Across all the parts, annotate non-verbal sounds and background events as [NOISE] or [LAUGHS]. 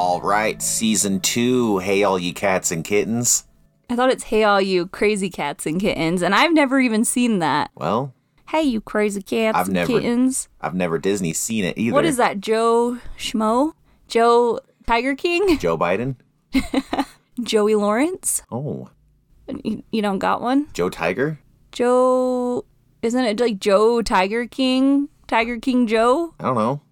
All right, season two. Hey, all you cats and kittens. I thought it's Hey All You Crazy Cats and Kittens, and I've never even seen that. Well, Hey, you crazy cats I've and never- kittens. I've never Disney seen it either. What is that, Joe Schmo? Joe Tiger King? [LAUGHS] Joe Biden? Joey Lawrence? Oh, You, you don't got one? Joe Tiger? Joe. Isn't it like Joe Tiger King? Tiger King Joe? I don't know.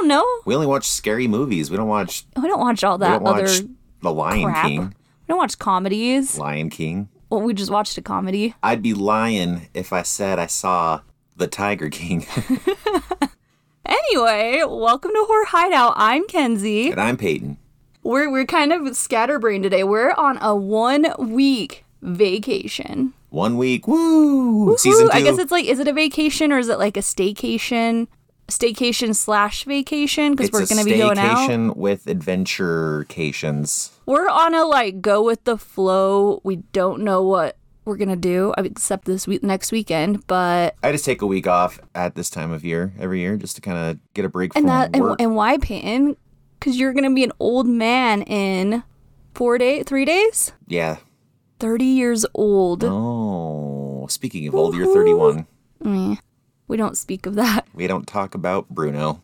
Don't know. We only watch scary movies. We don't watch. We don't watch all We that don't watch other The Lion crap. King. We don't watch comedies. Lion King. Well, we just watched a comedy. I'd be lying if I said I saw The Tiger King. [LAUGHS] Anyway, welcome to Horror Hideout. I'm Kenzie. and I'm Peyton. We're we're kind of scatterbrained today. We're on a one week vacation. One week. Woo! Season two. I guess it's like, is it a vacation or is it like a staycation? Staycation slash vacation because we're gonna be going out. staycation with adventurecations. We're on a like go with the flow. We don't know what we're gonna do uh, except this week, next weekend. But I just take a week off at this time of year every year just to kind of get a break and from that and, and why Peyton? Because you're gonna be an old man in four days, three days, yeah. thirty years old. Oh, speaking of old, you're 31. Meh. We don't speak of that. We don't talk about Bruno.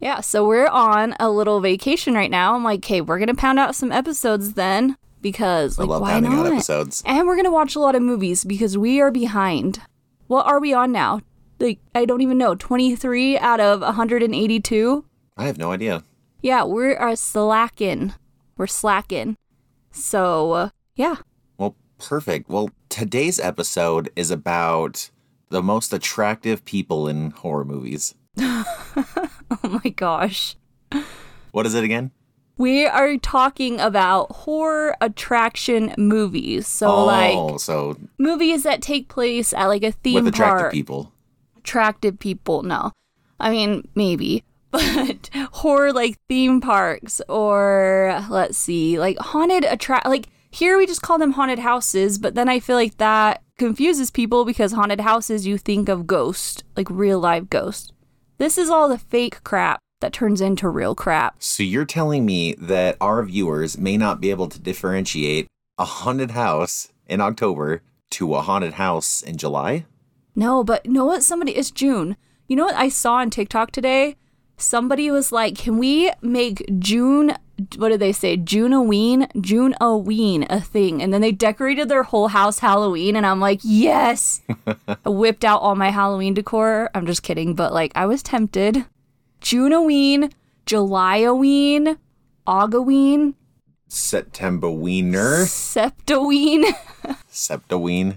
Yeah, so we're on a little vacation right now. I'm like, okay, we're gonna pound out some episodes then because I like love why pounding not? out episodes. And we're gonna watch a lot of movies because we are behind. What are we on now? Like I don't even know. 23 out of 182. I have no idea. Yeah, we are slacking. We're slacking. So uh, yeah, Well, perfect. Well, today's episode is about the most attractive people in horror movies. [LAUGHS] oh my gosh. What is it again? We are talking about horror attraction movies. So oh, like so movies that take place at like a theme with attractive park. people. attractive people. No, I mean maybe, [LAUGHS] but horror like theme parks or let's see, like haunted attract. Like here we just call them haunted houses, but then I feel like that confuses people because haunted houses you think of ghosts, like real live ghosts. This is all the fake crap that turns into real crap. So you're telling me that our viewers may not be able to differentiate a haunted house in October to a haunted house in July? No, but know what? Somebody, it's June. You know what I saw on TikTok today? Somebody was like, can we make June, what did they say? June-a-ween? June-a-ween a thing. And then they decorated their whole house Halloween. And I'm like, yes. [LAUGHS] I whipped out all my Halloween decor. I'm just kidding. But like, I was tempted. June-a-ween, July-a-ween, Augaween, September Wiener, Septaween. [LAUGHS] Septaween.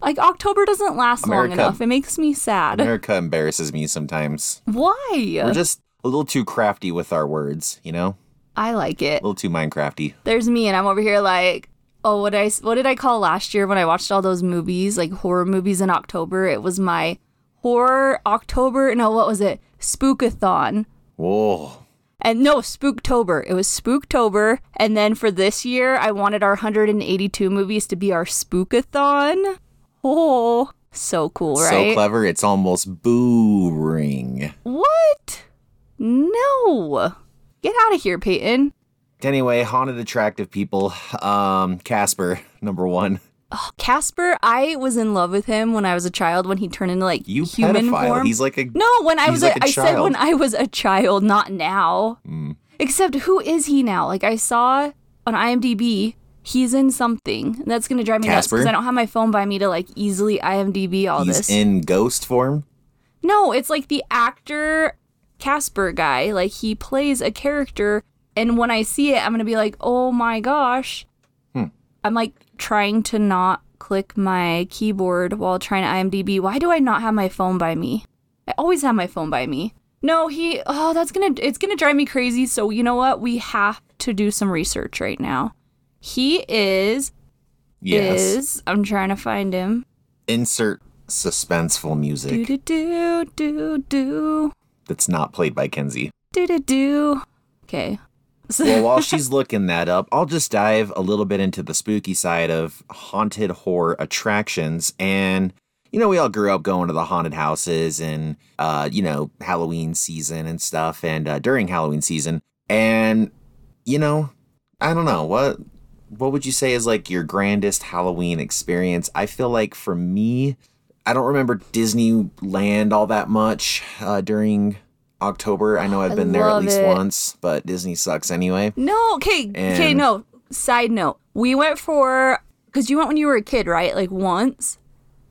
like, October doesn't last long enough. It makes me sad. America embarrasses me sometimes. Why? We're just a little too crafty with our words, you know? I like it. A little too Minecrafty. There's me, and I'm over here like, oh, what did I what did I call last year when I watched all those movies, like horror movies in October? It was my horror October. No, what was it? Spookathon. Whoa. And no, Spooktober. It was Spooktober. And then for this year, I wanted our 182 movies to be our Spookathon. Oh, so cool, right? So clever, it's almost boring. what? No. Get out of here, Peyton. Anyway, haunted attractive people. Um, Casper, number one. Casper, I was in love with him when I was a child when he turned into like You human pedophile. form. He's like a no, when I was like a, a I said when I was a child, not now. Except who is he now? Like I saw on IMDb, he's in something. That's gonna drive me nuts because I don't have my phone by me to like easily IMDb all he's this. in ghost form. no, it's like the actor Casper guy. Like he plays a character, and when I see it, I'm gonna be like, oh my gosh. Hmm. I'm like trying to not click my keyboard while trying to IMDb. Why do I not have my phone by me? I always have my phone by me. No, he. Oh, that's gonna. It's gonna drive me crazy. So you know what? We have to do some research right now. He is. Yes. Is. I'm trying to find him. Insert suspenseful music. Do do do do do that's not played by Kenzie. do do do. Okay. So, [LAUGHS] Well, while she's looking that up, I'll just dive a little bit into the spooky side of haunted horror attractions. And, you know, we all grew up going to the haunted houses and, uh, you know, Halloween season and stuff, and uh, during Halloween season. And you know, I don't know what what would you say is like your grandest Halloween experience? I feel like for me, I don't remember Disneyland all that much uh, during October. I know I've been there at least it. once, but Disney sucks anyway. No, okay, okay, no. Side note, we went for because you went when you were a kid, right? Like once.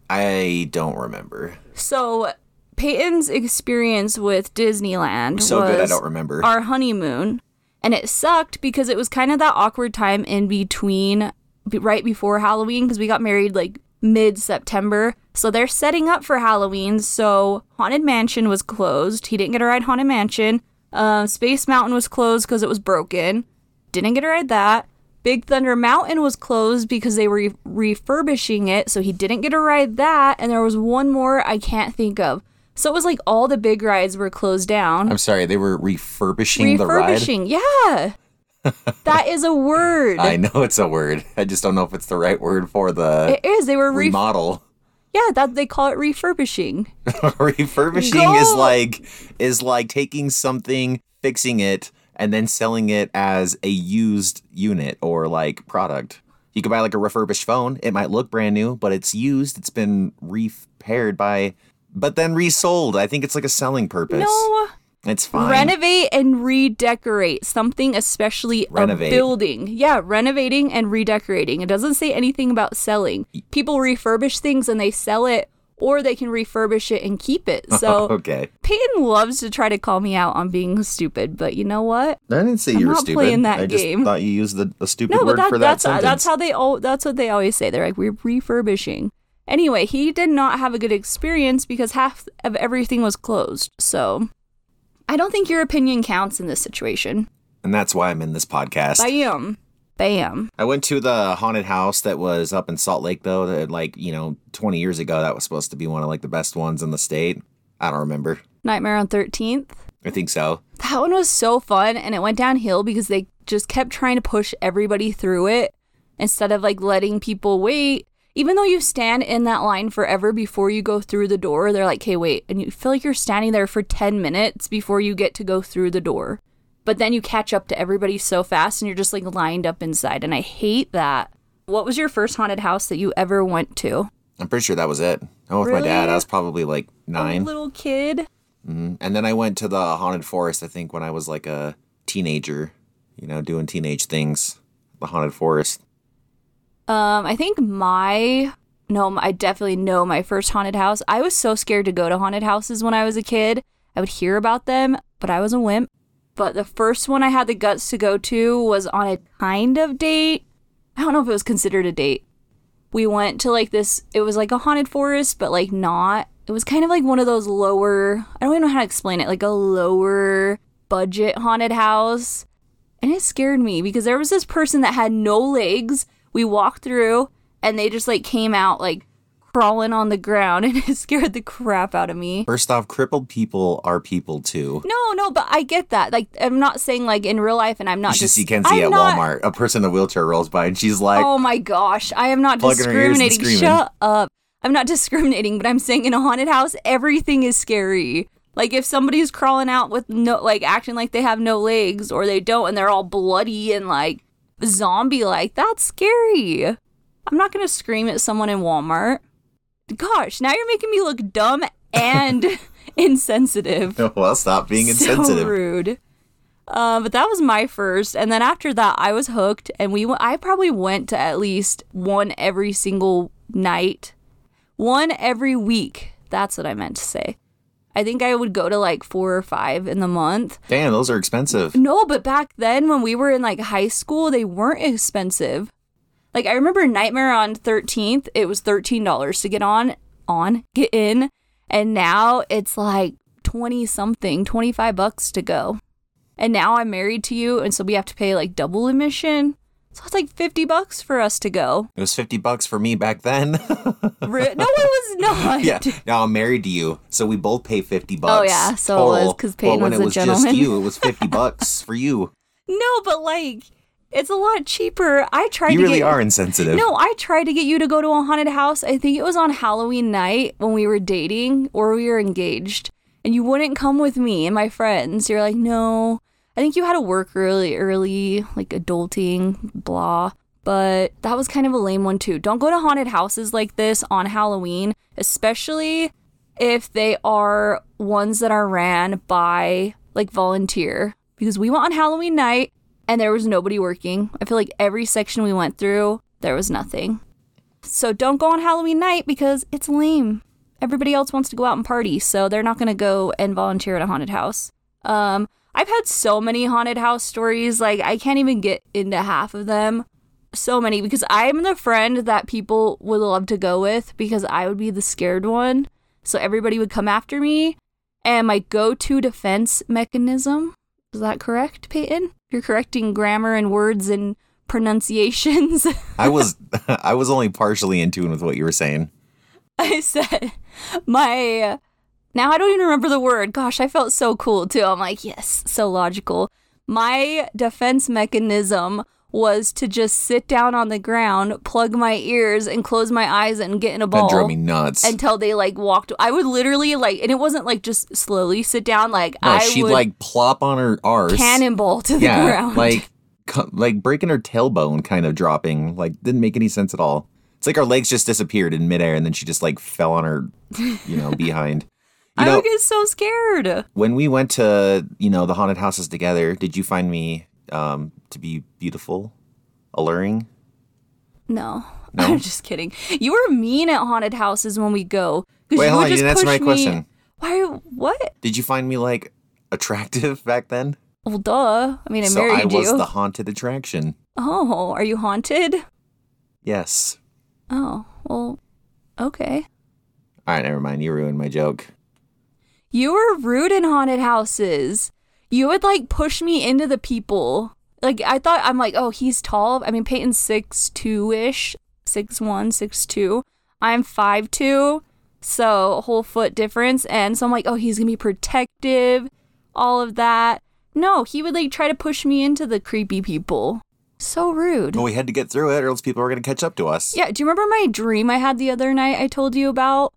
I don't remember. So Peyton's experience with Disneyland So was good, I don't remember. our honeymoon, and it sucked because it was kind of that awkward time in between, right before Halloween, because we got married like mid September. So they're setting up for Halloween. So Haunted Mansion was closed. He didn't get to ride Haunted Mansion. Uh, Space Mountain was closed because it was broken. Didn't get to ride that. Big Thunder Mountain was closed because they were re- refurbishing it, so he didn't get to ride that. And there was one more I can't think of. So it was like all the big rides were closed down. I'm sorry, they were refurbishing, the ride. refurbishing, yeah. That is a word. I know it's a word. I just don't know if it's the right word for the it is. They were re- remodel. yeah. That they call it refurbishing. [LAUGHS] refurbishing Go! is like is like taking something, fixing it, and then selling it as a used unit or like product. You could buy like a refurbished phone. It might look brand new, but it's used. It's been repaired by, but then resold. I think it's like a selling purpose. No, it's fine. renovate and redecorate something, especially Renovate. a building. Yeah, renovating and redecorating. It doesn't say anything about selling. People refurbish things and they sell it, or they can refurbish it and keep it. [LAUGHS] So okay. Peyton loves to try to call me out on being stupid, but you know what? I didn't say I'm you were stupid. playing that I just game. thought you used the, the stupid No, word but that, for that that's uh, sentence. that's how they all that's what they always say. They're like we're refurbishing. Anyway, he did not have a good experience because half of everything was closed. So, I don't think your opinion counts in this situation. and that's why I'm in this podcast. Bam, bam. I went to the haunted house that was up in Salt Lake though, that like, you know, 20 years ago that was supposed to be one of like the best ones in the state. I don't remember. Nightmare on Thirteenth. I think so. That one was so fun, and it went downhill because they just kept trying to push everybody through it instead of like letting people wait. Even though you stand in that line forever before you go through the door, they're like, "Okay, wait," and you feel like you're standing there for ten minutes before you get to go through the door. But then you catch up to everybody so fast, and you're just like lined up inside, and I hate that. What was your first haunted house that you ever went to? I'm pretty sure that was it. I went with my dad. I was probably like A nine. little kid. Mm-hmm. And then I went to the haunted forest, I think, when I was like a teenager, you know, doing teenage things. The haunted forest. Um, I think my no, I definitely know my first haunted house. I was so scared to go to haunted houses when I was a kid. I would hear about them, but I was a wimp. But the first one I had the guts to go to was on a kind of date. I don't know if it was considered a date. We went to like this, it was like a haunted forest, but like not. It was kind of like one of those lower, I don't even know how to explain it, like a lower budget haunted house. And it scared me because there was this person that had no legs. We walked through and they just like came out like crawling on the ground [LAUGHS] and it scared the crap out of me. First off, crippled people are people too. No, no, but I get that. Like I'm not saying like in real life and I'm not You should just see Kenzie I'm at not- Walmart. A person in a wheelchair rolls by and she's like, Oh my gosh, I am not Plugging her ears and discriminating. Shut up. I'm not [LAUGHS] discriminating, but I'm saying in a haunted house everything is scary. Like if somebody's crawling out with no like acting like they have no legs or they don't and they're all bloody and like zombie like, that's scary. I'm not gonna scream at someone in Walmart. Gosh, now you're making me look dumb and [LAUGHS] insensitive. [LAUGHS] well, stop being So insensitive. rude. Uh, but that was my first, and then after that, I was hooked, and we went, I probably went to at least one every single night, one every week. That's what I meant to say. I think I would go to like four or five in the month. Damn, those are expensive. No, but back then when we were in like high school, they weren't expensive. Like I remember Nightmare on 13th, it was $13 to get on on get in, and now it's like 20 something, 25 bucks to go. And now I'm married to you and so we have to pay like double admission. So it's like 50 bucks for us to go. It was 50 bucks for me back then. [LAUGHS] Re- no, it [LAUGHS] was not. yeah. Now I'm married to you, so we both pay 50 bucks. Oh, yeah, so it was, because Peyton But when was it a was gentleman. just you, it was 50 [LAUGHS] bucks for you. No, but like it's a lot cheaper. I tried You to really get are insensitive. No, I tried to get you to go to a haunted house. I think it was on Halloween night when we were dating or we were engaged. And you wouldn't come with me and my friends. You're like, no, I think you had to work really early, like adulting, blah. But that was kind of a lame one too. Don't go to haunted houses like this on Halloween, especially if they are ones that are ran by like volunteer. Because we went on Halloween night and there was nobody working. I feel like every section we went through, there was nothing. So don't go on Halloween night because it's lame. Everybody else wants to go out and party, so they're not going to go and volunteer at a haunted house. Um, I've had so many haunted house stories, like I can't even get into half of them. So many because I'm the friend that people would love to go with because I would be the scared one. So everybody would come after me. And my go to defense mechanism is that correct, Peyton? You're correcting grammar and words and pronunciations. [LAUGHS] I was [LAUGHS] I was only partially in tune with what you were saying. I said my now I don't even remember the word. Gosh, I felt so cool too. I'm like, yes, so logical. My defense mechanism was to just sit down on the ground, plug my ears, and close my eyes and get in a ball. That drove me nuts. Until they like walked. I would literally like, and it wasn't like just slowly sit down. Like no, I she'd would like plop on her arse, cannonball to the yeah, ground. like cu- like breaking her tailbone, kind of dropping. Like didn't make any sense at all. It's like her legs just disappeared in midair, and then she just like fell on her, you know, [LAUGHS] behind. You I know, would get so scared. when we went to you know the haunted houses together, did you find me um, to be beautiful, alluring? No. No? [LAUGHS] I'm just kidding. You were mean at haunted houses when we go. Wait, you hold on, you didn't answer my me- question. Why? What? Did you find me like attractive [LAUGHS] back then? Well, duh. I mean, I so married I was you. the haunted attraction. Oh, are you haunted? Yes. Oh, well, okay. All right, never mind. You ruined my joke. You were rude in haunted houses. You would like push me into the people. Like I thought I'm like, oh, he's tall. I mean Peyton's six two ish. Six one, six two. I'm five two. So whole foot difference. And so I'm like, oh, he's gonna be protective, all of that. No, he would like try to push me into the creepy people. So rude. Well, we had to get through it, or else people were to catch up to us. Yeah, do you remember my dream I had the other night I told you about?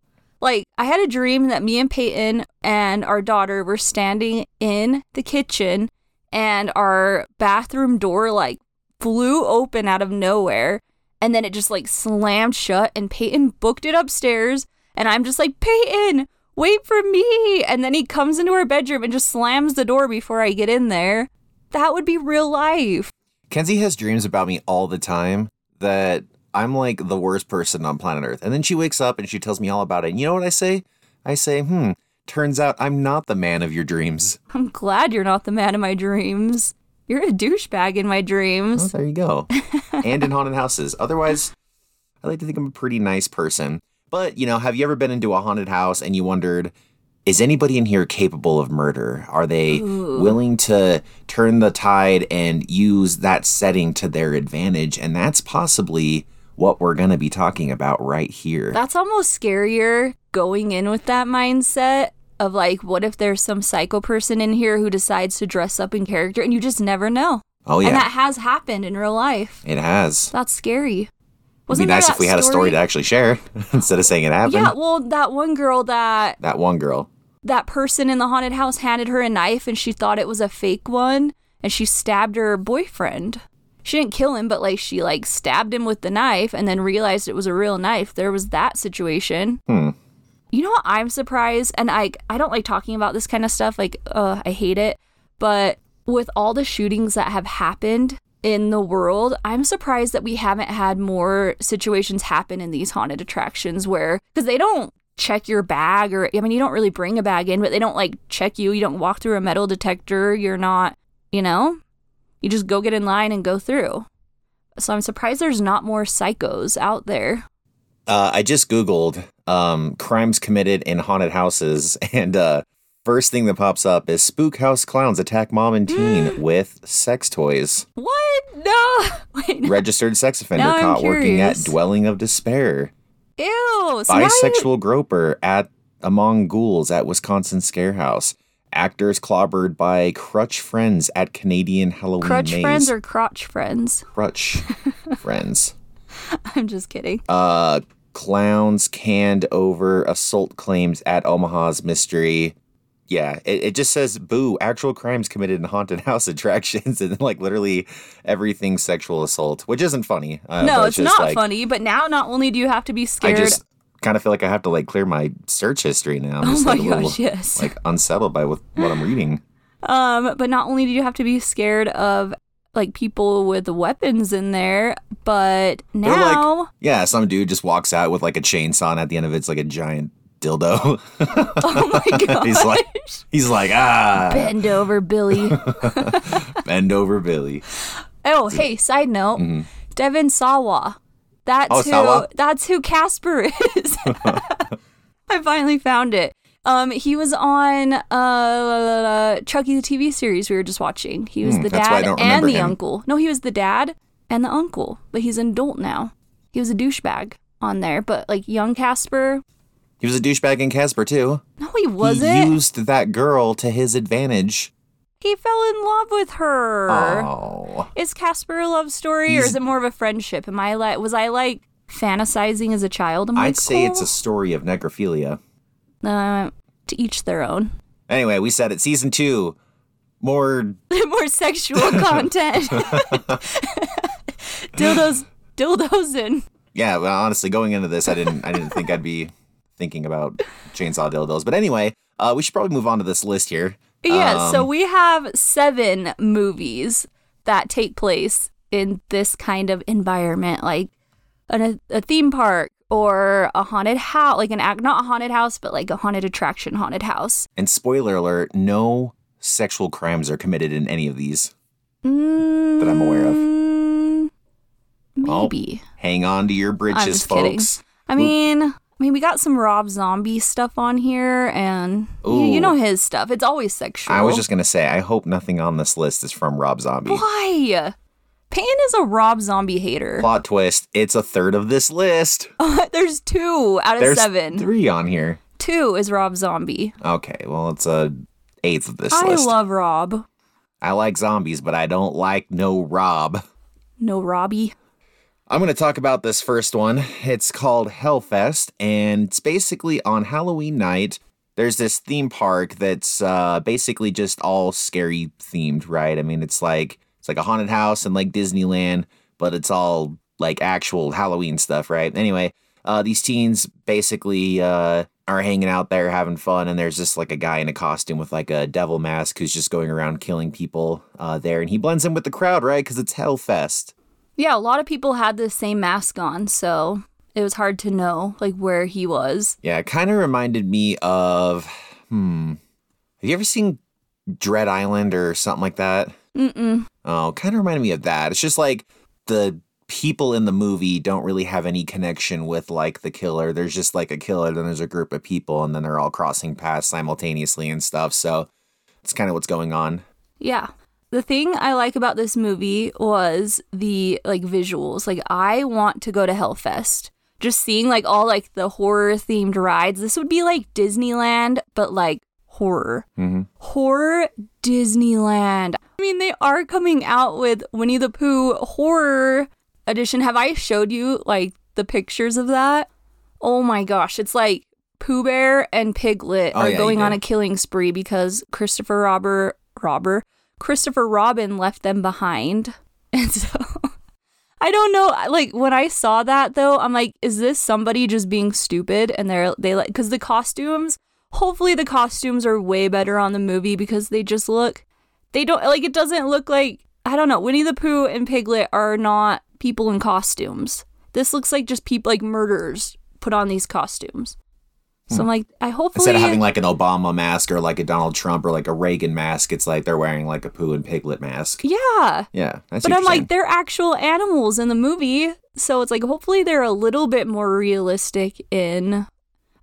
I had a dream that me and Peyton and our daughter were standing in the kitchen and our bathroom door like flew open out of nowhere and then it just like slammed shut and Peyton booked it upstairs and I'm just like, "Peyton, wait for me." And then he comes into our bedroom and just slams the door before I get in there. That would be real life. Kenzie has dreams about me all the time that I'm like the worst person on planet Earth. And then she wakes up and she tells me all about it. And you know what I say? I say, hmm, turns out I'm not the man of your dreams. [LAUGHS] I'm glad you're not the man of my dreams. You're a douchebag in my dreams. there you go. [LAUGHS] and in haunted houses. Otherwise, I like to think I'm a pretty nice person. But, you know, have you ever been into a haunted house and you wondered, is anybody in here capable of murder? Are they willing to turn the tide and use that setting to their advantage? And that's possibly what we're going to be talking about right here. That's almost scarier going in with that mindset of like, what if there's some psycho person in here who decides to dress up in character and you just never know? oh, yeah. And that has happened in real life. it has. That's scary. It'd be Wasn't nice if we had a story to actually share [LAUGHS] instead of saying it happened. Yeah, well, that one girl that That one girl. that person in the haunted house handed her a knife and she thought it was a fake one and she stabbed her boyfriend. She didn't kill him, but like she like stabbed him with the knife and then realized it was a real knife. There was that situation. Hmm. You know what I'm surprised and I I don't like talking about this kind of stuff like uh I hate it, but with all the shootings that have happened in the world, I'm surprised that we haven't had more situations happen in these haunted attractions where cuz they don't check your bag or I mean you don't really bring a bag in, but they don't like check you. You don't walk through a metal detector. You're not, you know? You just go get in line and go through. So I'm surprised there's not more psychos out there. Uh, I just Googled um, crimes committed in haunted houses, [LAUGHS] and uh, first thing that pops up is spook house clowns attack mom and teen [GASPS] with sex toys. What? No. [LAUGHS] Wait, no. Registered sex offender Now caught working at dwelling of despair. Ew. So you- Bisexual groper at among ghouls at Wisconsin scare house. Actors clobbered by crutch friends at Canadian Halloween crutch maze. friends or crotch friends? [LAUGHS] crutch friends. I'm just kidding. Uh, clowns canned over assault claims at Omaha's mystery yeah, it, it just says boo, actual crimes committed in haunted [LAUGHS] house attractions and like literally everything sexual assault, which isn't funny. Uh, no, it's not like, funny. But now, not only do you have to be scared. just kind of feel like I have to like clear my search history now. I'm oh just my like a little gosh, yes. like unsettled by what, what I'm reading. [LAUGHS] Um, but not only do you have to be scared of like people with weapons in there, but now like, yeah, some dude just walks out with like a chainsaw and at the end of it's like a giant dildo. [LAUGHS] oh my god, [LAUGHS] he's like he's like, ah bend over, Billy. bend over Billy. oh, hey, side note, Devin Sawa. That's Mm-hmm. Oh, who. That's who Casper is. [LAUGHS] [LAUGHS] I finally found it. Um, he was on uh Chucky the TV series we were just watching. He was Hmm, the that's why I dad and the him. uncle. No, he was the dad and the uncle, but he's an adult now. He was a douchebag on there, but like young Casper. He was a douchebag in Casper too. No, he wasn't. He, used that girl to his advantage. Fell in love with her. Oh. Is Casper a love story or is it more of a friendship? Am I like was I like fantasizing as a child? in my I'd say it's a story of necrophilia. uh, to each their own. Anyway, we said it. Season two, more [LAUGHS] more sexual [LAUGHS] content. [LAUGHS] dildos, dildos, and yeah well honestly going into this i didn't i didn't think i'd be thinking about chainsaw dildos but anyway uh we should probably move on to this list here yeah. so Um, we have seven movies that take place in this kind of environment, like an, a theme park or a haunted house, like an act, not a haunted house, but like a haunted attraction, haunted house. and spoiler alert no sexual crimes are committed in any of these that I'm aware of. Mm, Oh, Maybe. hang on to your britches just kidding. folks I mean, I mean, we got some Rob Zombie stuff on here, and you, you know his stuff. It's always sexual. i was just gonna say i hope nothing on this list is from rob zombie why. Pan is a Rob Zombie hater. plot twist it's a third of this list [LAUGHS] There's two out of there's seven. three on here Two is Rob Zombie. okay well it's a eighth of this I list I love Rob. i like zombies but i don't like no rob No Robbie. I'm going to talk about this first one. It's called Hellfest, and it's basically on Halloween night. There's this theme park that's uh, basically just all scary themed, right? I mean, it's like it's like a haunted house and like Disneyland, but it's all like actual Halloween stuff, right? Anyway, uh, these teens basically uh, are hanging out there having fun, and there's just like a guy in a costume with like a devil mask who's just going around killing people uh, there, and he blends in with the crowd, right? Because it's Hellfest. Yeah, a lot of people had the same mask on, so it was hard to know like where he was. Yeah, it kind of reminded me of hmm. Have you ever seen Dread Island or something like that? Mm-mm. Oh, kind of reminded me of that. It's just like the people in the movie don't really have any connection with like the killer. There's just like a killer, then there's a group of people, and then they're all crossing paths simultaneously and stuff. So it's kind of what's going on. Yeah. The thing I like about this movie was the like visuals. Like I want to go to Hellfest. Just seeing like all like the horror themed rides. This would be like Disneyland, but like horror. Mhm. Horror Disneyland. I mean, they are coming out with Winnie the Pooh horror edition. Have I showed you like the pictures of that? Oh my gosh, it's like Pooh Bear and Piglet Oh, are yeah, going on a killing spree because Christopher Robber Robber Christopher Robin left them behind. [LAUGHS] And so I don't know like when I saw that though, I'm like is this somebody just being stupid and they're they like cuz the costumes hopefully the costumes are way better on the movie because they just look they don't like it doesn't look like I don't know, Winnie the Pooh and Piglet are not people in costumes. This looks like just people like murderers put on these costumes. So I'm like, I hopefully Instead of having like an Obama mask or like a Donald Trump or like a Reagan mask, it's like they're wearing like a Pooh and Piglet mask. yeah. Yeah, that's But I'm like, they're actual animals in the movie. So it's like, hopefully they're a little bit more realistic in.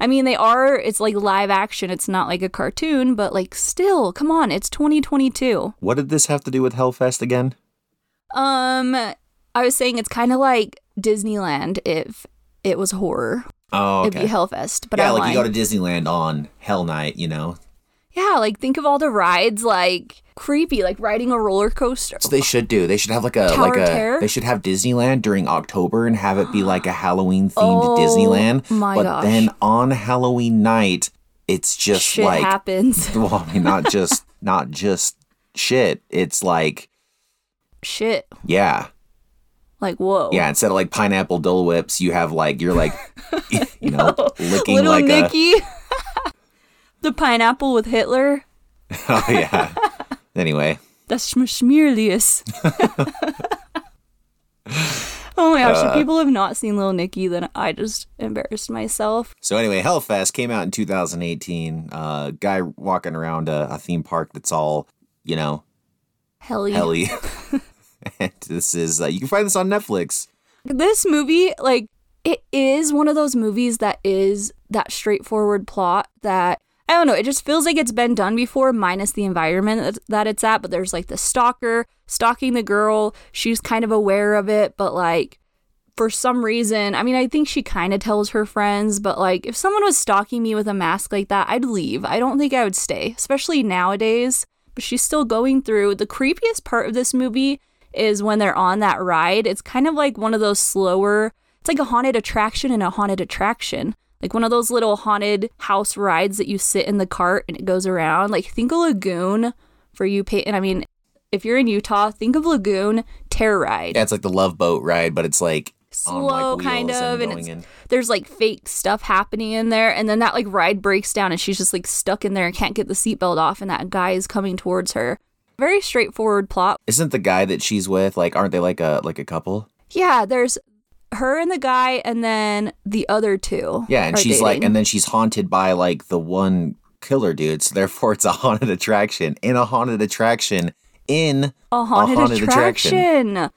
I mean, they are, it's like live action. It's not like a cartoon, but like, still, come on, it's 2022. what did this have to do with Hellfest again? Um, I was saying it's kind of like Disneyland if it was horror. Oh, It'd be Hellfest. But yeah, I'm like like, you go to Disneyland on Hell Night, you know. yeah, like think of all the rides, like creepy, like riding a roller coaster. So they should do. They should have like a Tower like a. Terror? They should have Disneyland during October and have it be like a [GASPS] Halloween themed Oh, Disneyland. my but gosh. then on Halloween night, it's just Shit like happens. [LAUGHS] well, I mean, not [LAUGHS] just not just shit. It's like Shit. yeah, Like whoa. yeah. Instead of like pineapple Dole Whips, you have like you're like [LAUGHS] you know [LAUGHS] licking Little like a Nicky. [LAUGHS] the pineapple with Hitler. oh yeah. Anyway, That's Schmierlius. oh my gosh, Uh. if people have not seen Little Nicky, then I just embarrassed myself. so anyway, Hellfest came out in 2018. Uh, guy walking around a, a theme park that's all you know Helly. helly. And [LAUGHS] this is uh, you can find this on Netflix. This movie, like, it is one of those movies that is that straightforward plot that I don't know. It just feels like it's been done before, minus the environment that- that it's at. But there's like the stalker stalking the girl. She's kind of aware of it, but like for some reason, I mean, I think she kind of tells her friends, but like if someone was stalking me with a mask like that, I'd leave. I don't think I would stay, especially nowadays. But she's still going through. The creepiest part of this movie is when they're on that ride. It's kind of like one of those slower, it's like a haunted attraction and a haunted attraction. Like one of those little haunted house rides that you sit in the cart and it goes around. Like think of Lagoon for you, Peyton. I mean, if you're in Utah, think of Lagoon Terror Ride Yeah, it's like the Love Boat ride, but it's like on, like, slow kind of and in. there's like fake stuff happening in there and then that like ride breaks down and she's just like stuck in there and can't get the seatbelt off and that guy is coming towards her very straightforward plot Isn't the guy that she's with like? Aren't they like a like a couple? yeah there's her and the guy and then the other two Yeah, and she's like, and then she's haunted by like the one killer dude. So therefore, it's a haunted attraction in a haunted attraction in a haunted, haunted attraction.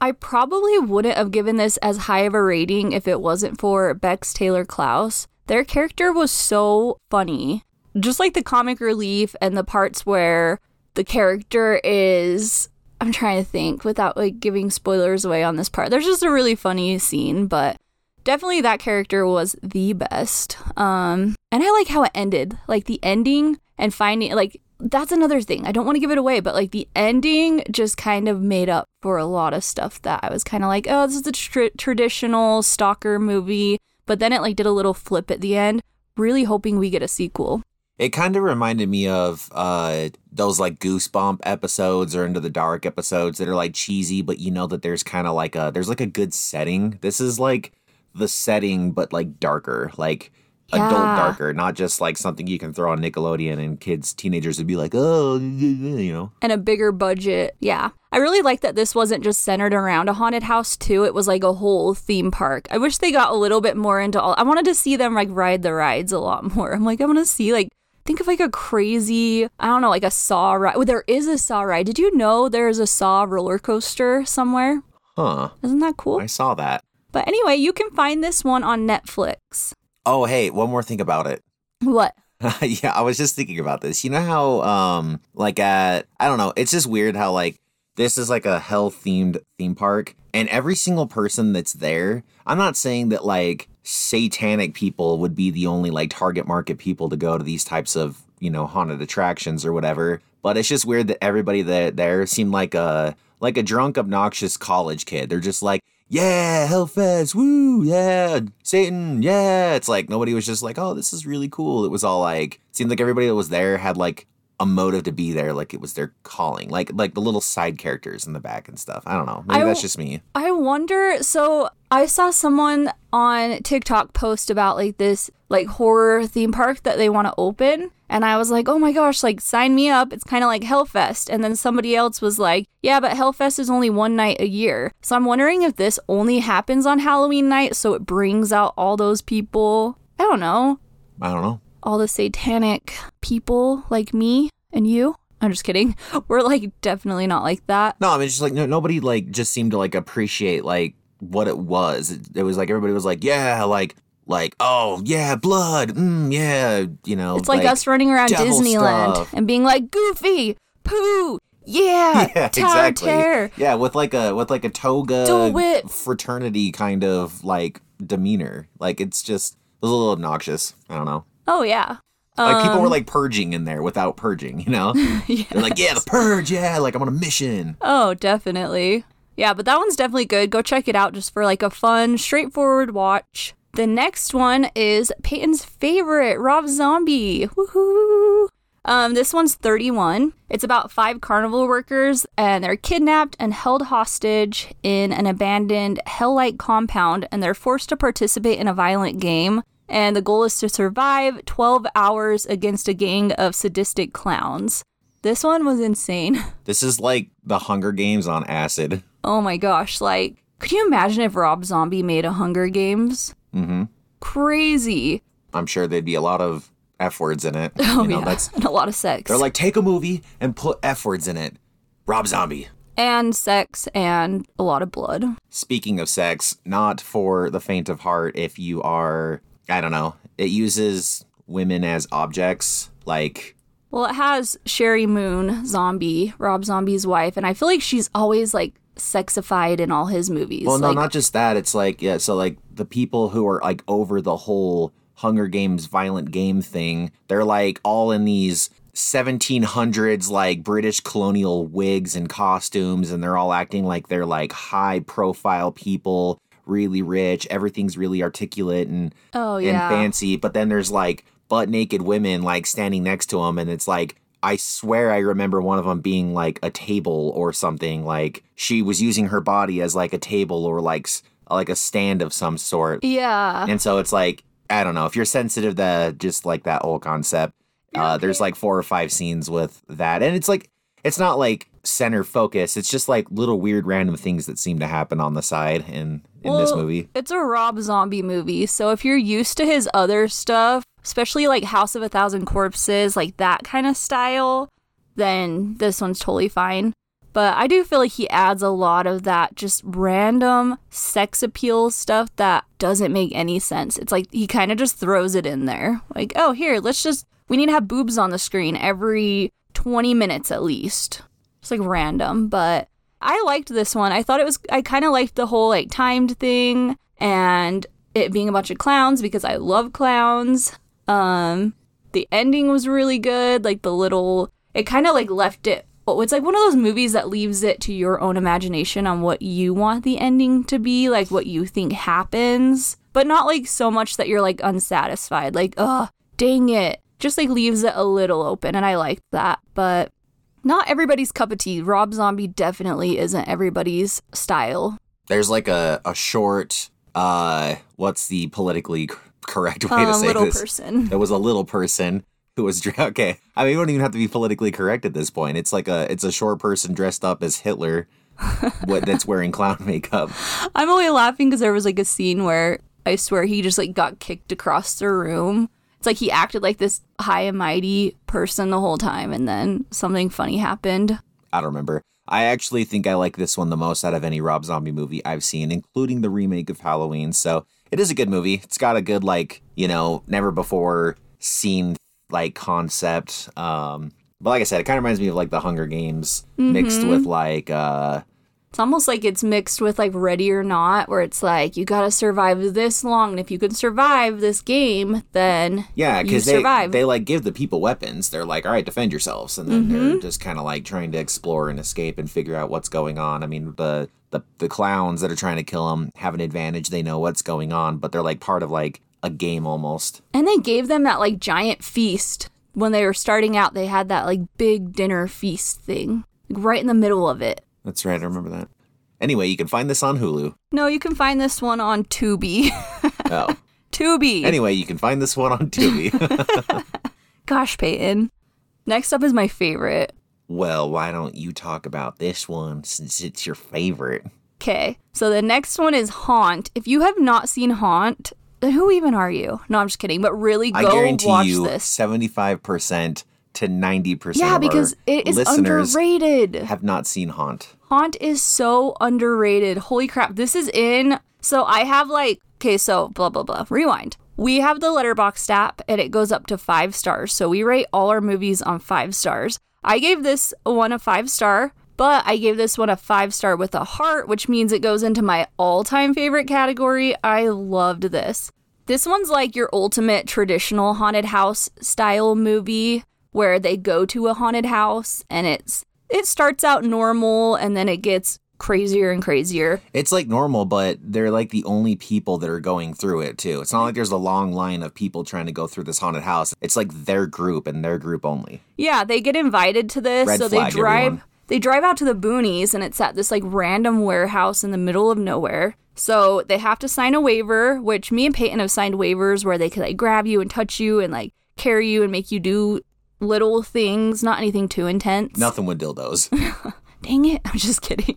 I probably wouldn't have given this as high of a rating if it wasn't for Bex Taylor Klaus. Their character was so funny. Just like the comic relief and the parts where the character is I'm trying to think without like giving spoilers away on this part. There's just a really funny scene, but definitely that character was the best. Um and I like how it ended. Like the ending and finding like that's another thing. I don't want to give it away, but like the ending just kind of made up for a lot of stuff that I was kind of like, oh, this is a tr- traditional stalker movie. But then it like did a little flip at the end, really hoping we get a sequel. It kind of reminded me of uh, those like Goosebump episodes or Into the Dark episodes that are like cheesy, but you know that there's kind of like a there's like a good setting. This is like the setting, but like darker, like adult darker, not just like something you can throw on Nickelodeon and kids, teenagers would be like, oh, you know. and a bigger budget. Yeah. I really like that this wasn't just centered around a haunted house too. It was like a whole theme park. I wish they got a little bit more into all I wanted to see them like ride the rides a lot more. I'm like, I want to see like think of like a crazy, I don't know, like a saw ride. Well, there is a saw ride. Did you know there's a saw roller coaster somewhere? Huh. Isn't that cool? I saw that. But anyway, you can find this one on Netflix. Oh, hey, one more thing about it. [LAUGHS] What? yeah, I was just thinking about this. You know how um like at I don't know, it's just weird how like this is like a hell themed theme park and every single person that's there, I'm not saying that like satanic people would be the only like target market people to go to these types of, you know, haunted attractions or whatever, but it's just weird that everybody that there seemed like a like a drunk obnoxious college kid. They're just like yeah, Hellfest, woo, yeah, Satan, yeah. It's like nobody was just like, oh, this is really cool. It was all like, seemed like everybody that was there had like a motive to be there, like it was their calling, like like the little side characters in the back and stuff. I don't know. Maybe I that's just me. I wonder. So I saw someone on TikTok post about like this like horror theme park that they want to open. And I was like, oh my gosh, like sign me up. It's kind of like Hellfest. And then somebody else was like, yeah, but Hellfest is only one night a year. So I'm wondering if this only happens on Halloween night. So it brings out all those people. I don't know. I don't know. All the satanic people like me and you. I'm just kidding. [LAUGHS] We're like definitely not like that. No, I mean, it's just like no, nobody like just seemed to like appreciate like what it was. It, it was like everybody was like, yeah, like like oh yeah, blood, mm, yeah, you know. It's like, us running around Disneyland stuff. and being like, Goofy, Pooh, yeah, [LAUGHS] yeah, exactly. Terror. Yeah, with like a with like a toga fraternity kind of like demeanor. Like it's just it was a little obnoxious. I don't know. Oh yeah. Like people were Um, like purging in there without purging. You know, yeah. [LAUGHS] they're like, yeah, the purge. Yeah, like I'm on a mission. Oh, definitely. Yeah, but that one's definitely good. Go check it out just for like a fun, straightforward watch. The next one is Peyton's favorite, Rob Zombie. Woohoo! Um, this one's 31. It's about five carnival workers, and they're kidnapped and held hostage in an abandoned hell like compound, and they're forced to participate in a violent game. And the goal is to survive 12 hours against a gang of sadistic clowns. This one was insane. [LAUGHS] This is like the Hunger Games on acid. Oh my gosh, like, could you imagine if Rob Zombie made a Hunger Games? Mm-hmm. Crazy. I'm sure there'd be a lot of F words in it. [LAUGHS] Oh, you know, yeah. that's and [LAUGHS] a lot of sex. they're like, take a movie and put F words in it. Rob Zombie. and sex and a lot of blood. Speaking of sex, not for the faint of heart if you are I don't know. It uses women as objects. Like Well, it has Sheri Moon, Zombie, Rob Zombie's wife, and I feel like she's always like sexified in all his movies. Well, no, like, not just that. It's like yeah, so like the people who are like over the whole Hunger Games violent game thing, they're like all in these 1700s like British colonial wigs and costumes and they're all acting like they're like high profile people, really rich, everything's really articulate and Oh and yeah. fancy, but then there's like butt naked women like standing next to them, and it's like I swear I remember one of them being like a table or something. Like she was using her body as like a table or like like a stand of some sort, yeah. and so it's like I don't know if you're sensitive to just like that whole concept. Uh, there's like four or five scenes with that, and it's like it's not like center focus. It's just like little weird random things that seem to happen on the side in in this movie. It's a Rob Zombie movie, so if you're used to his other stuff, especially like House of a Thousand Corpses, like that kind of style, then this one's totally fine. But I do feel like he adds a lot of that just random sex appeal stuff that doesn't make any sense. It's like he kind of just throws it in there. Like, oh, here, let's just, we need to have boobs on the screen every 20 minutes at least. It's like random, but I liked this one. I thought it was, I kind of liked the whole like timed thing and it being a bunch of clowns because I love clowns. Um, the ending was really good. Like the little, it kind of like left it. oh, It's like one of those movies that leaves it to your own imagination on what you want the ending to be, like what you think happens, but not like so much that you're like unsatisfied. Like, oh, dang it. Just like leaves it a little open. And I liked that. But not everybody's cup of tea. Rob Zombie definitely isn't everybody's style. there's like a, a short uh what's the politically correct [LAUGHS] way to Um, say little this person. there was a little person who was [LAUGHS] okay i mean you don't even have to be politically correct at this point it's like a it's a short person dressed up as hitler [LAUGHS] what that's wearing clown makeup I'm only laughing because there was like a scene where I swear he just like got kicked across the room. It's like he acted like this high and mighty person the whole time, and then something funny happened. i don't remember i actually think i like this one the most out of any rob zombie movie i've seen including the remake of halloween so it is a good movie it's got a good like you know never before seen like concept um but like i said it kind of reminds me of like the hunger games mixed with like uh It's almost like it's mixed with like Ready or Not, where it's like you gotta survive this long, and if you can survive this game, then Yeah, because they survive. they like give the people weapons. They're like, all right, defend yourselves, and then Mm-hmm. they're just kind of like trying to explore and escape and figure out what's going on. I mean, the the the clowns that are trying to kill him have an advantage. They know what's going on, but they're like part of like a game almost. And they gave them that like giant feast when they were starting out. They had that like big dinner feast thing, like right in the middle of it. That's right. I remember that. Anyway, you can find this on Hulu. No, you can find this one on Tubi. [LAUGHS] Oh, [LAUGHS] Tubi. anyway, you can find this one on Tubi. [LAUGHS] Gosh, Peyton. Next up is my favorite. Well, why don't you talk about this one since it's your favorite? Okay, so the next one is Haunt. If you have not seen Haunt, who even are you? No, I'm just kidding. But really, I go guarantee watch you, this. seventy-five percent to ninety percent. Yeah, because it is underrated. have not seen Haunt. Haunt is so underrated. Holy crap. This is in. So I have like, okay, so blah, blah, blah. Rewind. We have the Letterboxd app and it goes up to five stars. So we rate all our movies on five stars. I gave this one a five star, but I gave this one a five star with a heart, which means it goes into my all time favorite category. I loved this. This one's like your ultimate traditional haunted house style movie where they go to a haunted house and it's it starts out normal and then it gets crazier and crazier. It's like normal, but they're like the only people that are going through it too. It's not like there's a long line of people trying to go through this haunted house. It's like their group and their group only. Yeah, they get invited to this, Red so they drive. everyone. They drive out to the boonies, and it's at this like random warehouse in the middle of nowhere. So they have to sign a waiver, which me and Peyton have signed waivers where they could like grab you and touch you and like carry you and make you do little things, not anything too intense. Nothing with dildos. [LAUGHS] Dang it, I'm just kidding.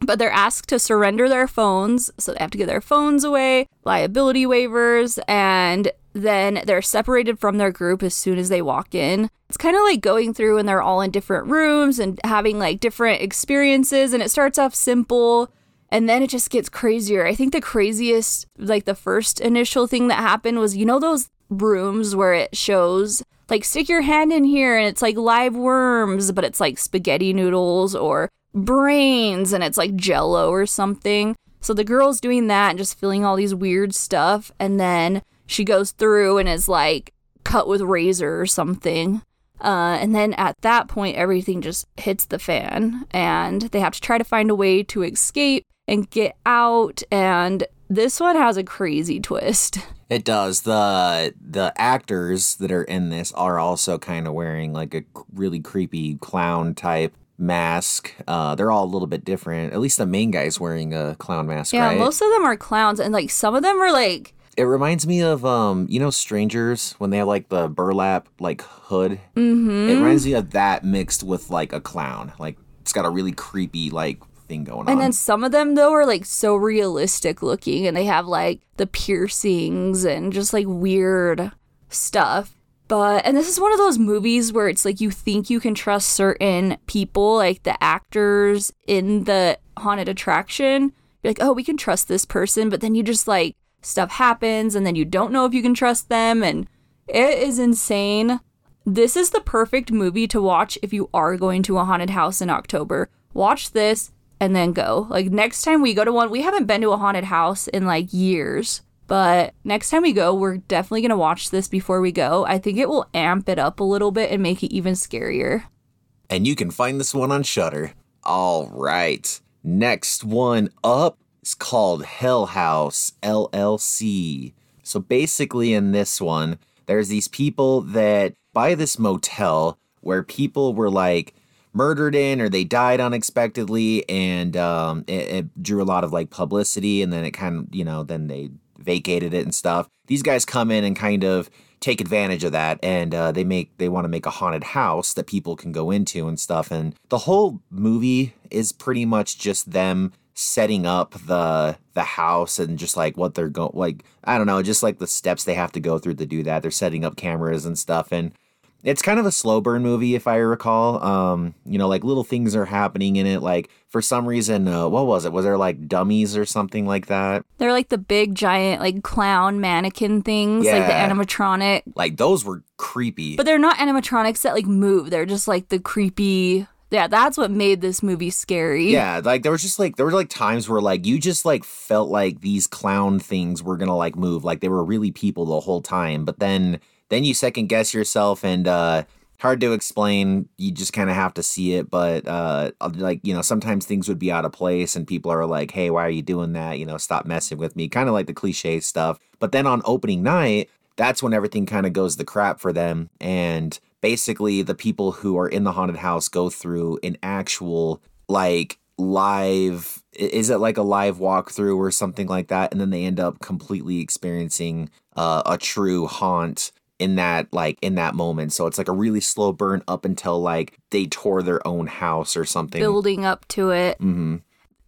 But they're asked to surrender their phones, so they have to give their phones away, liability waivers, and then they're separated from their group as soon as they walk in. It's kind of like going through and they're all in different rooms and having like different experiences, and it starts off simple. And then it just gets crazier. I think the craziest, like the first initial thing that happened was, you know, those rooms where it shows like stick your hand in here and it's like live worms, but it's like spaghetti noodles or brains and it's like jello or something. So the girl's doing that and just feeling all these weird stuff. And then she goes through and is like cut with razor or something. Uh, and then at that point, everything just hits the fan, and they have to try to find a way to escape and get out. And this one has a crazy twist. [LAUGHS] It does. The the actors that are in this are also kind of wearing like a really creepy clown type mask. Uh, they're all a little bit different. At least the main guy's wearing a clown mask, Yeah, right? most of them are clowns, and like some of them are like, it reminds me of um, you know, strangers when they have like the burlap like hood. Mm-hmm. It reminds me of that mixed with like a clown. Like it's got a really creepy like thing going on. and then some of them though are like so realistic looking, and they have like the piercings and just like weird stuff. But and this is one of those movies where it's like you think you can trust certain people, like the actors in the haunted attraction. You're like, oh, we can trust this person, but then you just like stuff happens, and then you don't know if you can trust them, and it is insane. This is the perfect movie to watch if you are going to a haunted house in October. Watch this and then go. Like next time we go to one, we haven't been to a haunted house in like years. But next time we go, we're definitely going to watch this before we go. I think it will amp it up a little bit and make it even scarier. and you can find this one on Shudder. All right. Next one up is called Hell House LLC. So basically in this one, there's these people that buy this motel where people were like murdered in or they died unexpectedly and um, it, it drew a lot of like publicity and then it kind of you know then they vacated it and stuff these guys come in and kind of take advantage of that and uh, they make they want to make a haunted house that people can go into and stuff and the whole movie is pretty much just them setting up the the house and just like what they're going like I don't know just like the steps they have to go through to do that. They're setting up cameras and stuff and it's kind of a slow burn movie if i recall um you know like little things are happening in it like for some reason uh, what was it was there like dummies or something like that They're like the big giant like clown mannequin things, like the animatronic. like those were creepy But they're not animatronics that like move. They're just like the creepy. Yeah, that's what made this movie scary. yeah like there was just like there were like times where like you just like felt like these clown things were gonna like move like they were really people the whole time but then then you second guess yourself and uh hard to explain. You just kind of have to see it but uh like you know sometimes things would be out of place and people are like hey why are you doing that? You know stop messing with me. Kind of like the cliche stuff. But then on opening night that's when everything kind of goes the crap for them. And basically the people who are in the haunted house go through an actual like live is it like a live walkthrough or something like that? And then they end up completely experiencing uh, a true haunt in that like in that moment so it's like a really slow burn up until like they tore their own house or something Building up to it. hmm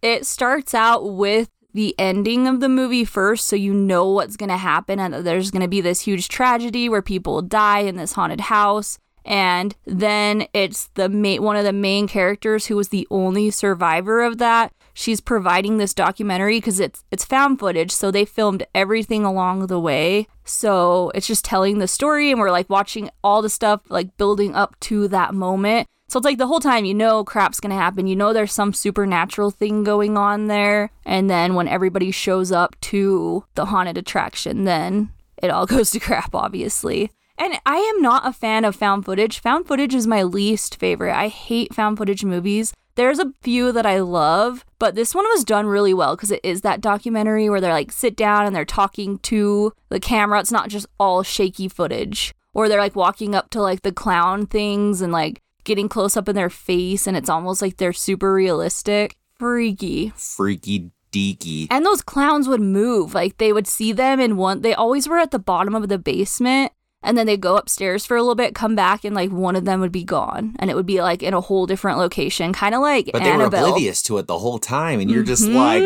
It starts out with the ending of the movie first, so you know what's going to happen, and there's going to be this huge tragedy where people die in this haunted house. And then it's the ma- one of the main characters who was the only survivor of that. She's providing this documentary because it's it's found footage, so they filmed everything along the way. So it's just telling the story, and we're like watching all the stuff like building up to that moment. So it's like the whole time you know crap's gonna happen. You know there's some supernatural thing going on there. And then when everybody shows up to the haunted attraction, then it all [LAUGHS] goes to crap, obviously. And I am not a fan of found footage. Found footage is my least favorite. I hate found footage movies There's a few that I love, but this one was done really well because it is that documentary where they're like sit down and they're talking to the camera. It's not just all shaky footage. Or they're like walking up to like the clown things and like getting close up in their face and it's almost like they're super realistic. Freaky. Freaky deaky. And those clowns would move. Like they would see them in one they always were at the bottom of the basement and then they'd go upstairs for a little bit, come back and like one of them would be gone. And it would be like in a whole different location. Kinda like But they Annabelle. were oblivious to it the whole time, and you're just like,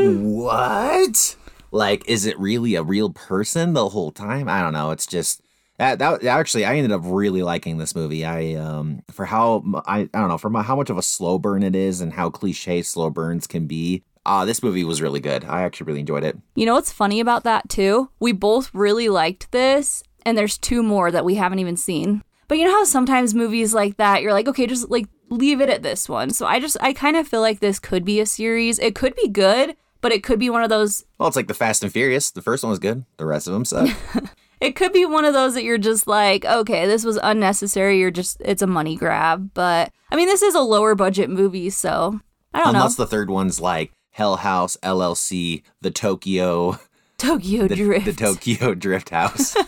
what? Like, is it really a real person the whole time? I don't know. It's just that that actually I ended up really liking this movie. I um for how I I don't know for my, how much of a slow burn it is and how cliche slow burns can be. Ah, this movie was really good. I actually really enjoyed it. You know what's funny about that too? We both really liked this, and there's two more that we haven't even seen. But you know how sometimes movies like that, you're like, okay, just like leave it at this one. So I just, I kind of feel like this could be a series. It could be good, but it could be one of those, Well, it's like the Fast and Furious. The first one was good. The rest of them suck. [LAUGHS] it could be one of those that you're just like, okay, this was unnecessary. You're just, it's a money grab. But I mean, this is a lower budget movie, so I don't Unless know. Unless the third one's like Hell House LLC, the Tokyo, Tokyo the, Drift. the Tokyo [LAUGHS] Drift House. [LAUGHS]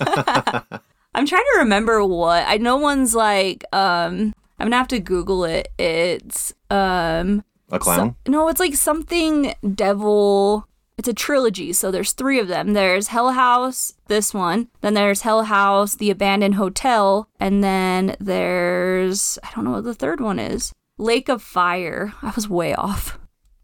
I'm trying to remember what I know. One's like, um, I'm gonna have to Google it. It's um, a clown. so- no, it's like something devil. It's a trilogy, so there's three of them. There's Hell House, this one. Then there's Hell House, The Abandoned Hotel, and then there's I don't know what the third one is. Lake of Fire. I was way off.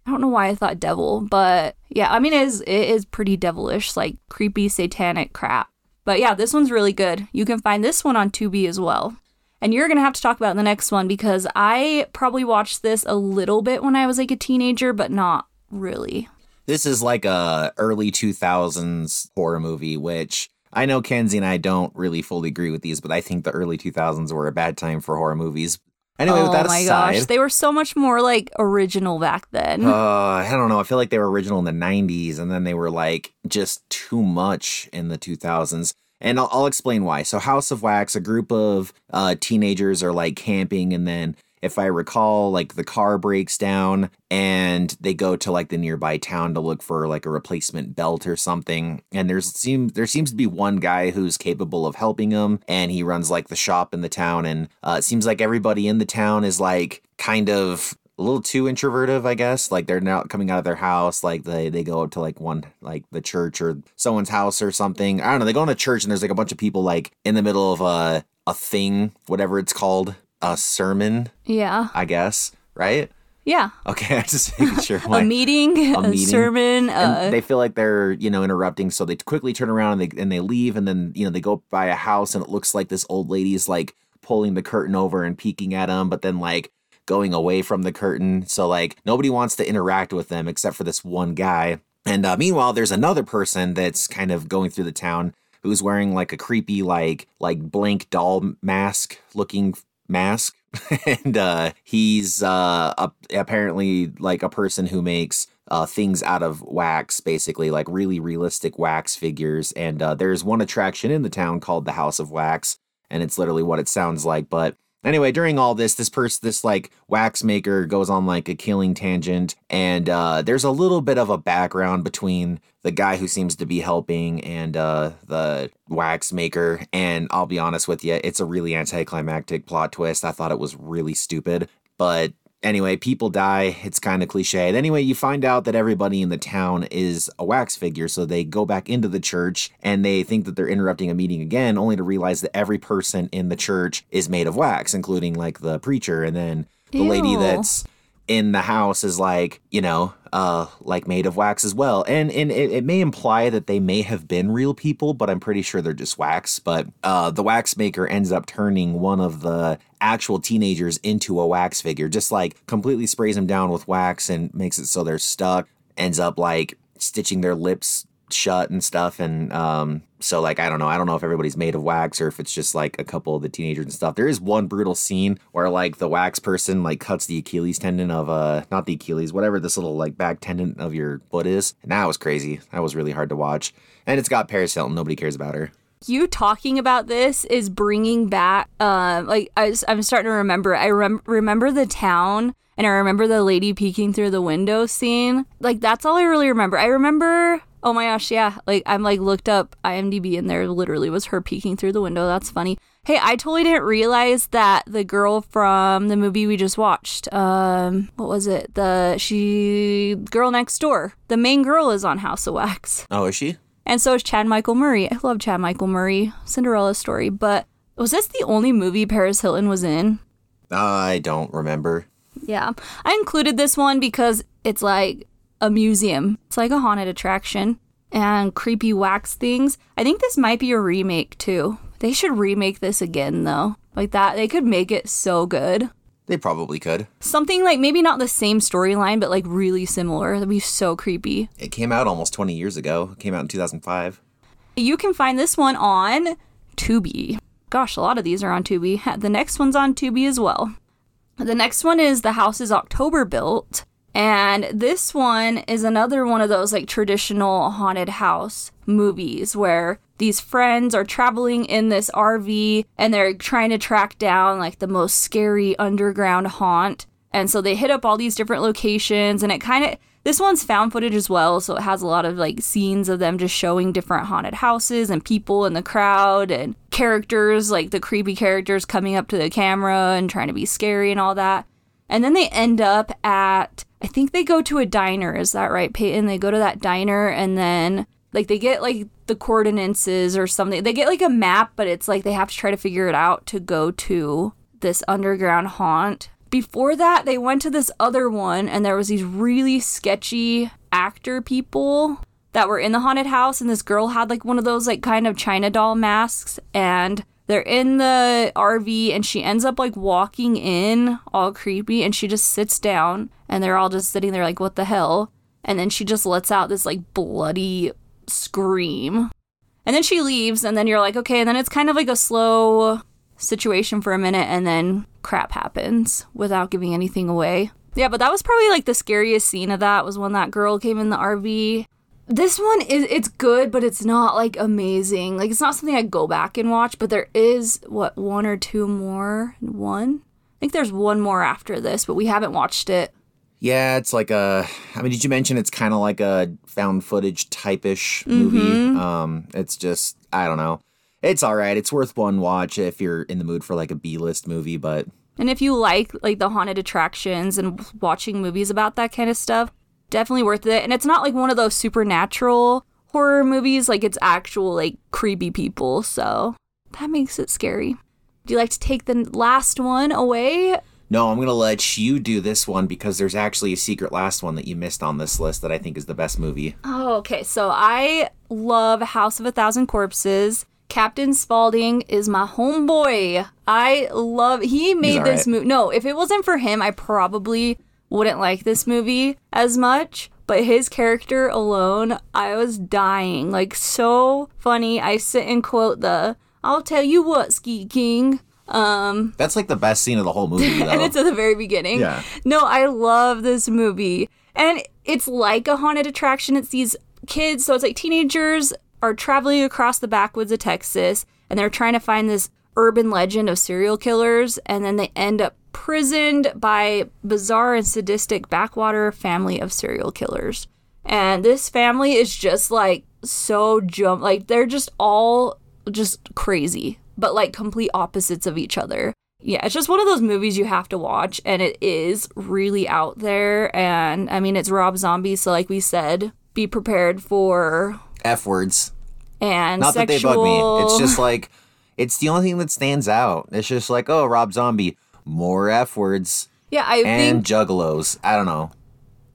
I don't know why I thought devil, but yeah, I mean it is it is pretty devilish, like creepy satanic crap. But yeah, this one's really good. You can find this one on Tubi as well. And you're going to have to talk about the next one because I probably watched this a little bit when I was like a teenager, but not really. This is like a early 2000s horror movie, which I know Kenzie and I don't really fully agree with these, but I think the early 2000s were a bad time for horror movies. Anyway, oh with that my aside, gosh, they were so much more like original back then. uh, I don't know. I feel like they were original in the 90s, and then they were like just too much in the 2000s. And I'll, I'll explain why. So, House of Wax, a group of uh, teenagers are like camping, and then if I recall, like the car breaks down and they go to like the nearby town to look for like a replacement belt or something. And there's seems there seems to be one guy who's capable of helping them, and he runs like the shop in the town. And uh, it seems like everybody in the town is like kind of a little too introverted, I guess. Like they're not coming out of their house. Like they they go to like one like the church or someone's house or something. I don't know. They go in a church and there's like a bunch of people like in the middle of a a thing, whatever it's called, a sermon, yeah. I guess. Right? Yeah. Okay, [LAUGHS] I'm just making sure. a my- meeting, a, meeting. sermon, and uh, they feel like they're you know interrupting so they quickly turn around and they and they leave and then you know they go by a house and it looks like this old lady's like pulling the curtain over and peeking at them but then like going away from the curtain so like nobody wants to interact with them except for this one guy and uh, meanwhile there's another person that's kind of going through the town who's wearing like a creepy like like blank doll mask looking mask [LAUGHS] and uh he's uh a, apparently like a person who makes uh things out of wax basically like really realistic wax figures and uh there's one attraction in the town called the house of wax and it's literally what it sounds like but Anyway, during all this, this person, this like wax maker goes on like a killing tangent, and uh, there's a little bit of a background between the guy who seems to be helping and uh, the wax maker. And I'll be honest with you, it's a really anticlimactic plot twist. I thought it was really stupid, but Anyway, people die. It's kind of cliche. Anyway, you find out that everybody in the town is a wax figure, so they go back into the church and they think that they're interrupting a meeting again, only to realize that every person in the church is made of wax, including like the preacher and then the lady that's in the house is like, you know, uh, like made of wax as well. And and it, it may imply that they may have been real people, but I'm pretty sure they're just wax. But uh, the wax maker ends up turning one of the actual teenagers into a wax figure, just like completely sprays them down with wax and makes it so they're stuck. Ends up like stitching their lips shut and stuff and um so like i don't know i don't know if everybody's made of wax or if it's just like a couple of the teenagers and stuff there is one brutal scene where like the wax person like cuts the achilles tendon of uh not the achilles whatever this little like back tendon of your foot is and that was crazy that was really hard to watch and it's got paris hilton nobody cares about her You talking about this is bringing back, um, like I I'm starting to remember. I rem- remember the town, and I remember the lady peeking through the window scene. Like that's all I really remember. I remember. Oh my gosh, yeah. Like I'm like looked up IMDb, and there literally was her peeking through the window. That's funny. Hey, I totally didn't realize that the girl from the movie we just watched, um, what was it? The she girl next door. The main girl is on House of Wax. Oh, is she? And so is Chad Michael Murray. I love Chad Michael Murray, Cinderella story. But was this the only movie Paris Hilton was in? I don't remember. Yeah. I included this one because it's like a museum, it's like a haunted attraction and creepy wax things. I think this might be a remake too. They should remake this again though. Like that, they could make it so good. They probably could. Something like maybe not the same storyline, but like really similar. That'd be so creepy. It came out almost 20 years ago. It came out in 2005. You can find this one on Tubi. Gosh, a lot of these are on Tubi. The next one's on Tubi as well. The next one is The Houses October Built. And this one is another one of those like traditional haunted house movies where these friends are traveling in this RV and they're trying to track down like the most scary underground haunt. And so they hit up all these different locations and it kind of this one's found footage as well, so it has a lot of like scenes of them just showing different haunted houses and people in the crowd and characters, like the creepy characters coming up to the camera and trying to be scary and all that. And then they end up at I think they go to a diner, is that right, Peyton? They go to that diner and then like they get like the coordinates or something. They get like a map, but it's like they have to try to figure it out to go to this underground haunt. Before that, they went to this other one and there was these really sketchy actor people that were in the haunted house and this girl had like one of those like kind of China doll masks and they're in the RV and she ends up like walking in all creepy and she just sits down and they're all just sitting there like what the hell? And then she just lets out this like bloody scream. And then she leaves and then you're like okay and then it's kind of like a slow situation for a minute and then crap happens without giving anything away. Yeah but that was probably like the scariest scene of that was when that girl came in the RV this one is it's good but it's not like amazing like it's not something i go back and watch but there is what one or two more one i think there's one more after this but we haven't watched it Yeah, it's like a. I mean, did you mention it's kind of like a found footage type ish movie? Mm-hmm. Um, it's just I don't know. It's all right. It's worth one watch if you're in the mood for like a B list movie, but and if you like like the haunted attractions and watching movies about that kind of stuff definitely worth it and it's not like one of those supernatural horror movies like it's actual like creepy people so that makes it scary do you like to take the last one away no, I'm gonna let you do this one because there's actually a secret last one that you missed on this list that I think is the best movie. Oh, okay. So I love House of a Thousand Corpses. Captain Spaulding is my homeboy. I love. He made this movie. No, if it wasn't for him, I probably wouldn't like this movie as much. But his character alone, I was dying. Like so funny. I sit and quote the "I'll tell you what, Ski King." Um, That's like the best scene of the whole movie, [LAUGHS] though. and it's at the very beginning. Yeah. No, I love this movie. And it's like a haunted attraction. It's these kids, so it's like teenagers are traveling across the backwoods of Texas and they're trying to find this urban legend of serial killers and then they end up prisoned by bizarre and sadistic backwater family of serial killers. And this family is just like so jump like they're just all just crazy, but like complete opposites of each other. Yeah, it's just one of those movies you have to watch, and it is really out there. And I mean, it's Rob Zombie, so like we said, be prepared for F words. and Not that they bug me. It's just like it's the only thing that stands out. It's just like, oh, Rob Zombie, more F words yeah. I and think juggalos. I don't know.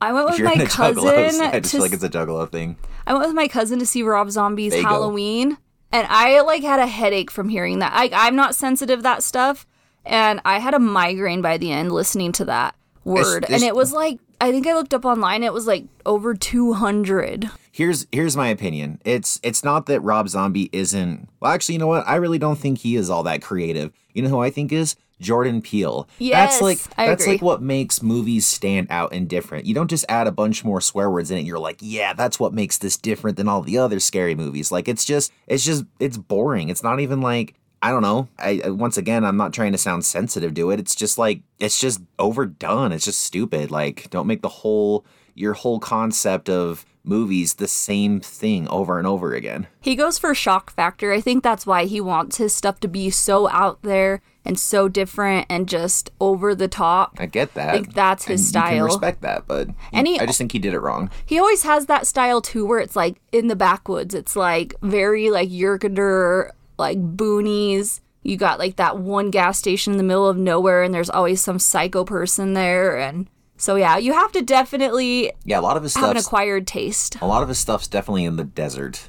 I went with my into juggalos, cousin. [LAUGHS] I just to feel like it's a juggalo thing. I went with my cousin to see Rob Zombie's. Halloween, and I like had a headache from hearing that. I, I'm not sensitive to that stuff, and I had a migraine by the end listening to that word. it's- and it was like I think I looked up online. It was like over 200. Here's here's my opinion. It's it's not that Rob Zombie isn't. Well, actually, you know what? I really don't think he is all that creative. You know who I think is Jordan Peele. Yes, that's like I that's agree. like what makes movies stand out and different. You don't just add a bunch more swear words in it. And you're like, yeah, that's what makes this different than all the other scary movies. Like it's just it's just it's boring. It's not even like I don't know. I I- once again, I'm not trying to sound sensitive to it. It's just like it's just overdone. It's just stupid. Like don't make the whole your whole concept of movies the same thing over and over again. He goes for shock factor. I think that's why he wants his stuff to be so out there and so different and just over the top. I get that. I think that's his and You style. can respect that, but And he- I just think he did it wrong. He always has that style too where it's like in the backwoods. It's like very like Yerkander, like boonies. You got like that one gas station in the middle of nowhere and there's always some psycho person there and so yeah, you have to definitely Yeah, a lot of his have an stuff. acquired taste. A lot of his stuff's definitely in the desert.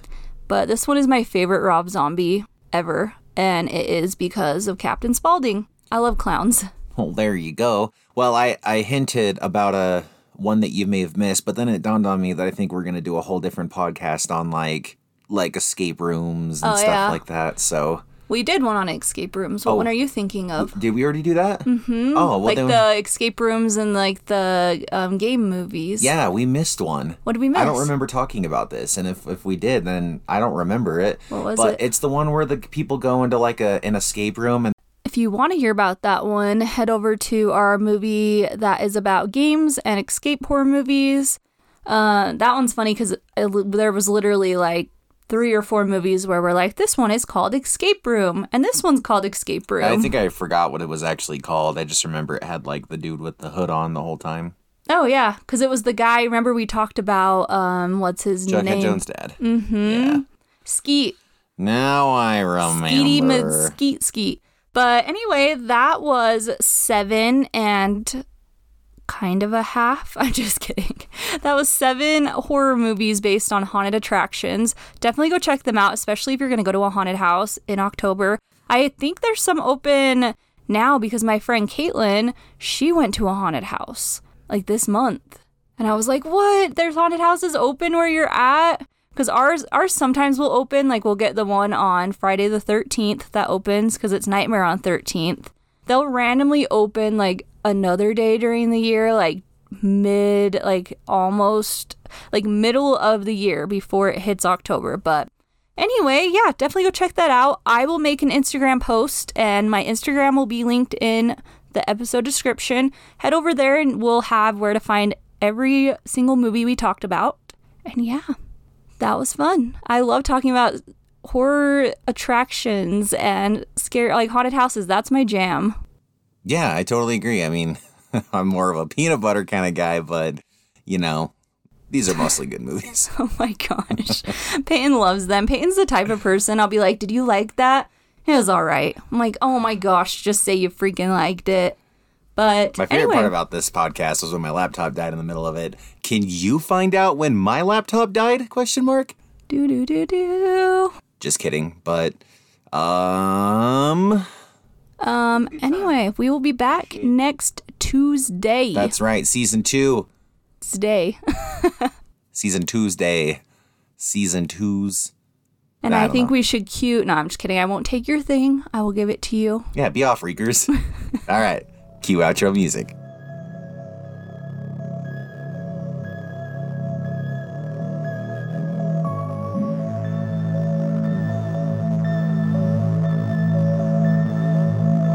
But this one is my favorite Rob Zombie ever, and it is because of Captain Spaulding. I love clowns. Well, there you go. Well, I I hinted about a one that you may have missed, but then it dawned on me that I think we're gonna do a whole different podcast on like like escape rooms and Oh, stuff yeah. like that. So We did one on escape rooms. What Oh. one are you thinking of? did we already do that? Mm-hmm. Oh, well like then, the escape rooms and like the um, game movies. yeah, we missed one. What did we miss? I don't remember talking about this, and if if we did, then I don't remember it. What was but it? it's the one where the people go into like a an escape room and If you want to hear about that one, head over to our movie that is about games and escape horror movies. Uh, that one's funny because there was literally like three or four movies where we're like, this one is called Escape Room, and this one's called Escape Room. I think I forgot what it was actually called. I just remember it had like the dude with the hood on the whole time. Oh yeah, because it was the guy. Remember we talked about um, what's his Jughead name? Jones' dad. Mm-hmm. Yeah. Skeet, Now I Skeety mid. Skeet Skeet. But anyway, that was seven and kind of a half. [LAUGHS] I'm just kidding. That was seven horror movies based on haunted attractions. Definitely go check them out, especially if you're going to go to a haunted house in October. I think there's some open now because my friend Caitlin, she went to a haunted house like this month. And I was like, what? There's haunted houses open where you're at? Because ours, ours sometimes will open. Like we'll get the one on Friday the 13th that opens because it's Nightmare on 13th. They'll randomly open like another day during the year, like mid, like almost like middle of the year before it hits October. But Anyway, yeah, definitely go check that out. I will make an Instagram post, and my Instagram will be linked in the episode description. Head over there, and we'll have where to find every single movie we talked about. And yeah, that was fun. I love talking about horror attractions and scary, like haunted houses. That's my jam. Yeah, I totally agree. I mean, [LAUGHS] I'm more of a peanut butter kind of guy, but you know, these are mostly good [LAUGHS] movies. Oh my gosh. Peyton loves them. Peyton's the type of person I'll be like, Did you like that? It was all right. I'm like, Oh my gosh, just say you freaking liked it. But My favorite anyway, part about this podcast was when my laptop died in the middle of it. Can you find out when my laptop died? Question mark. do do do do. Just kidding, but um, Um. Anyway, we will be back next Tuesday. that's right. Season two, Tuesday. [LAUGHS] season Tuesday, season twos. And I I think know. we should cue. No, I'm just kidding. I won't take your thing. I will give it to you. Yeah, be off, Reekers. [LAUGHS] All right, cue outro music.